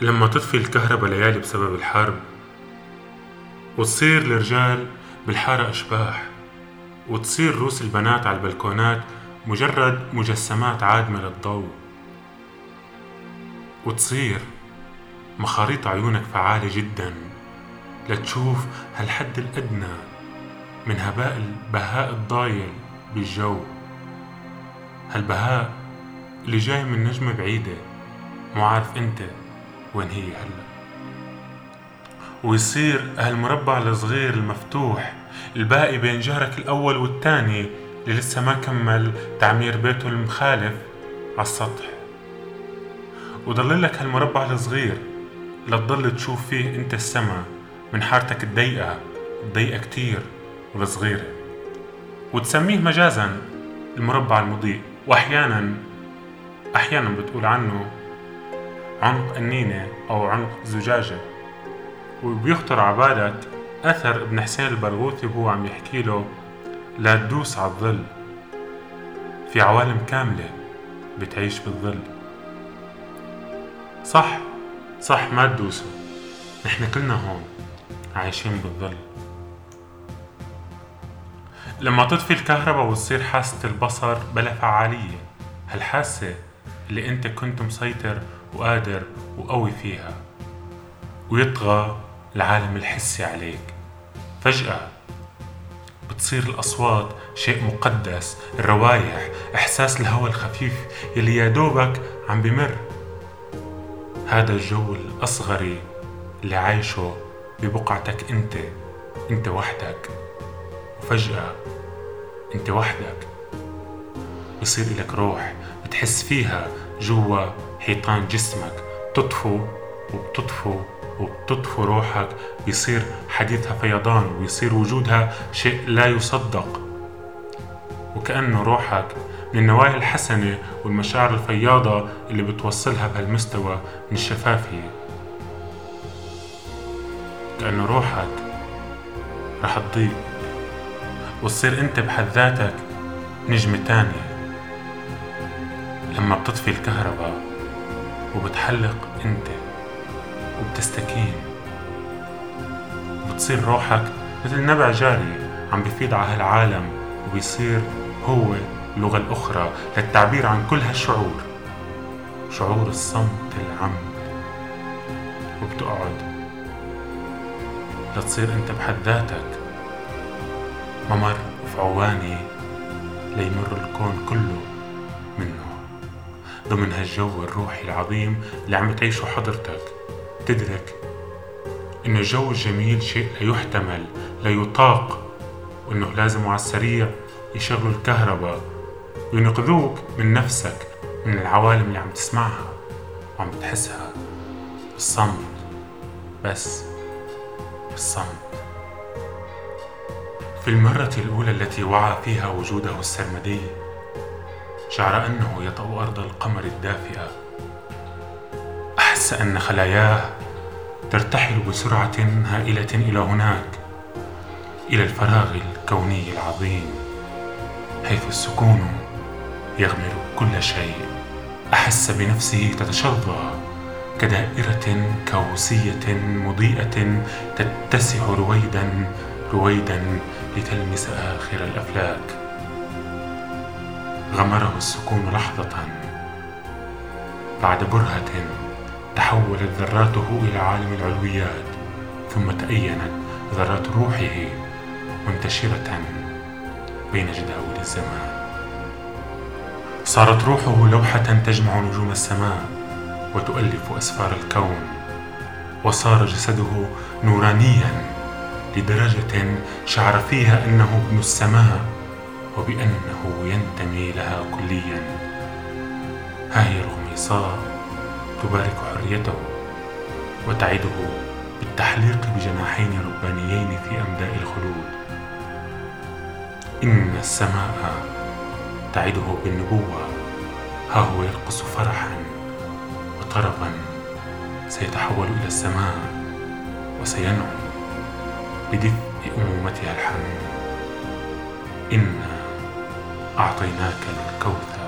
لما تطفي الكهرباء ليالي بسبب الحرب وتصير الرجال بالحارة أشباح وتصير روس البنات على البلكونات مجرد مجسمات عادمة للضوء وتصير مخاريط عيونك فعالة جدا لتشوف هالحد الأدنى من هباء البهاء الضايل بالجو. هالبهاء اللي جاي من نجمة بعيدة مو عارف أنت وين هي هلا؟ ويصير هالمربع الصغير المفتوح الباقي بين جارك الأول والتاني اللي لسه ما كمل تعمير بيته المخالف على السطح. وضللك هالمربع الصغير لتضل تشوف فيه أنت السما من حارتك الضيقة الضيقة كتير والصغيرة. وتسميه مجازا المربع المضيء وأحيانا أحيانا بتقول عنه عنق النينة أو عنق زجاجة. وبيخطر عبالك أثر ابن حسين البرغوثي وهو عم يحكي له لا تدوس على الظل. في عوالم كاملة بتعيش بالظل. صح صح ما تدوسوا. نحن كلنا هون عايشين بالظل. لما تطفي الكهرباء وتصير حاسة البصر بلا فعالية هالحاسة اللي أنت كنت مسيطر وقادر وقوي فيها ويطغى العالم الحسي عليك. فجأة بتصير الأصوات شيء مقدس الروايح إحساس الهواء الخفيف يلي يا دوبك عم بمر. هذا الجو الأصغري اللي عايشه ببقعتك أنت أنت وحدك. وفجأة أنت وحدك. بصير لك روح بتحس فيها جوا حيطان جسمك تطفو وبتطفو وبتطفو روحك. بيصير حديثها فيضان ويصير وجودها شيء لا يصدق. وكأنه روحك من النوايا الحسنة والمشاعر الفياضة اللي بتوصلها بهالمستوى من الشفافية كأنه روحك رح تضيق وتصير أنت بحد ذاتك نجمة تانية. لما بتطفي الكهرباء وبتحلق انت وبتستكين. بتصير روحك مثل نبع جاري عم بفيض على هالعالم وبيصير هو اللغة الأخرى للتعبير عن كل هالشعور. شعور الصمت العمد. وبتقعد لتصير انت بحد ذاتك. ممر في عواني ليمر الكون كله منه. ضمن هالجو الروحي العظيم اللي عم تعيشه حضرتك. تدرك إنه الجو الجميل شيء لا يحتمل لا يطاق وإنه لازم على السريع يشغلوا الكهرباء. وينقذوك من نفسك من العوالم اللي عم تسمعها وعم تحسها. الصمت بس. الصمت في المرة الأولى التي وعى فيها وجوده السرمدي شعر أنه يطأ أرض القمر الدافئة. أحس أن خلاياه ترتحل بسرعة هائلة إلى هناك إلى الفراغ الكوني العظيم حيث السكون يغمر كل شيء. أحس بنفسه تتشظى كدائرة كوسية مضيئة تتسع رويدا رويدا لتلمس آخر الأفلاك. غمره السكون لحظة. بعد برهة تحولت ذراته إلى عالم العلويات ثم تأينت ذرات روحه منتشرة بين جداول الزمان. صارت روحه لوحة تجمع نجوم السماء وتؤلف أسفار الكون وصار جسده نورانيا لدرجة شعر فيها أنه ابن السماء. وبأنه ينتمي لها كليا. ها هي الغميصاء تبارك حريته وتعده بالتحليق بجناحين ربانيين في أمداء الخلود. إن السماء تعده بالنبوة. ها هو يرقص فرحا وطربا. سيتحول إلى السماء وسينعم بدفء أمومتها الحنون. إنا أعطيناك الكوثر.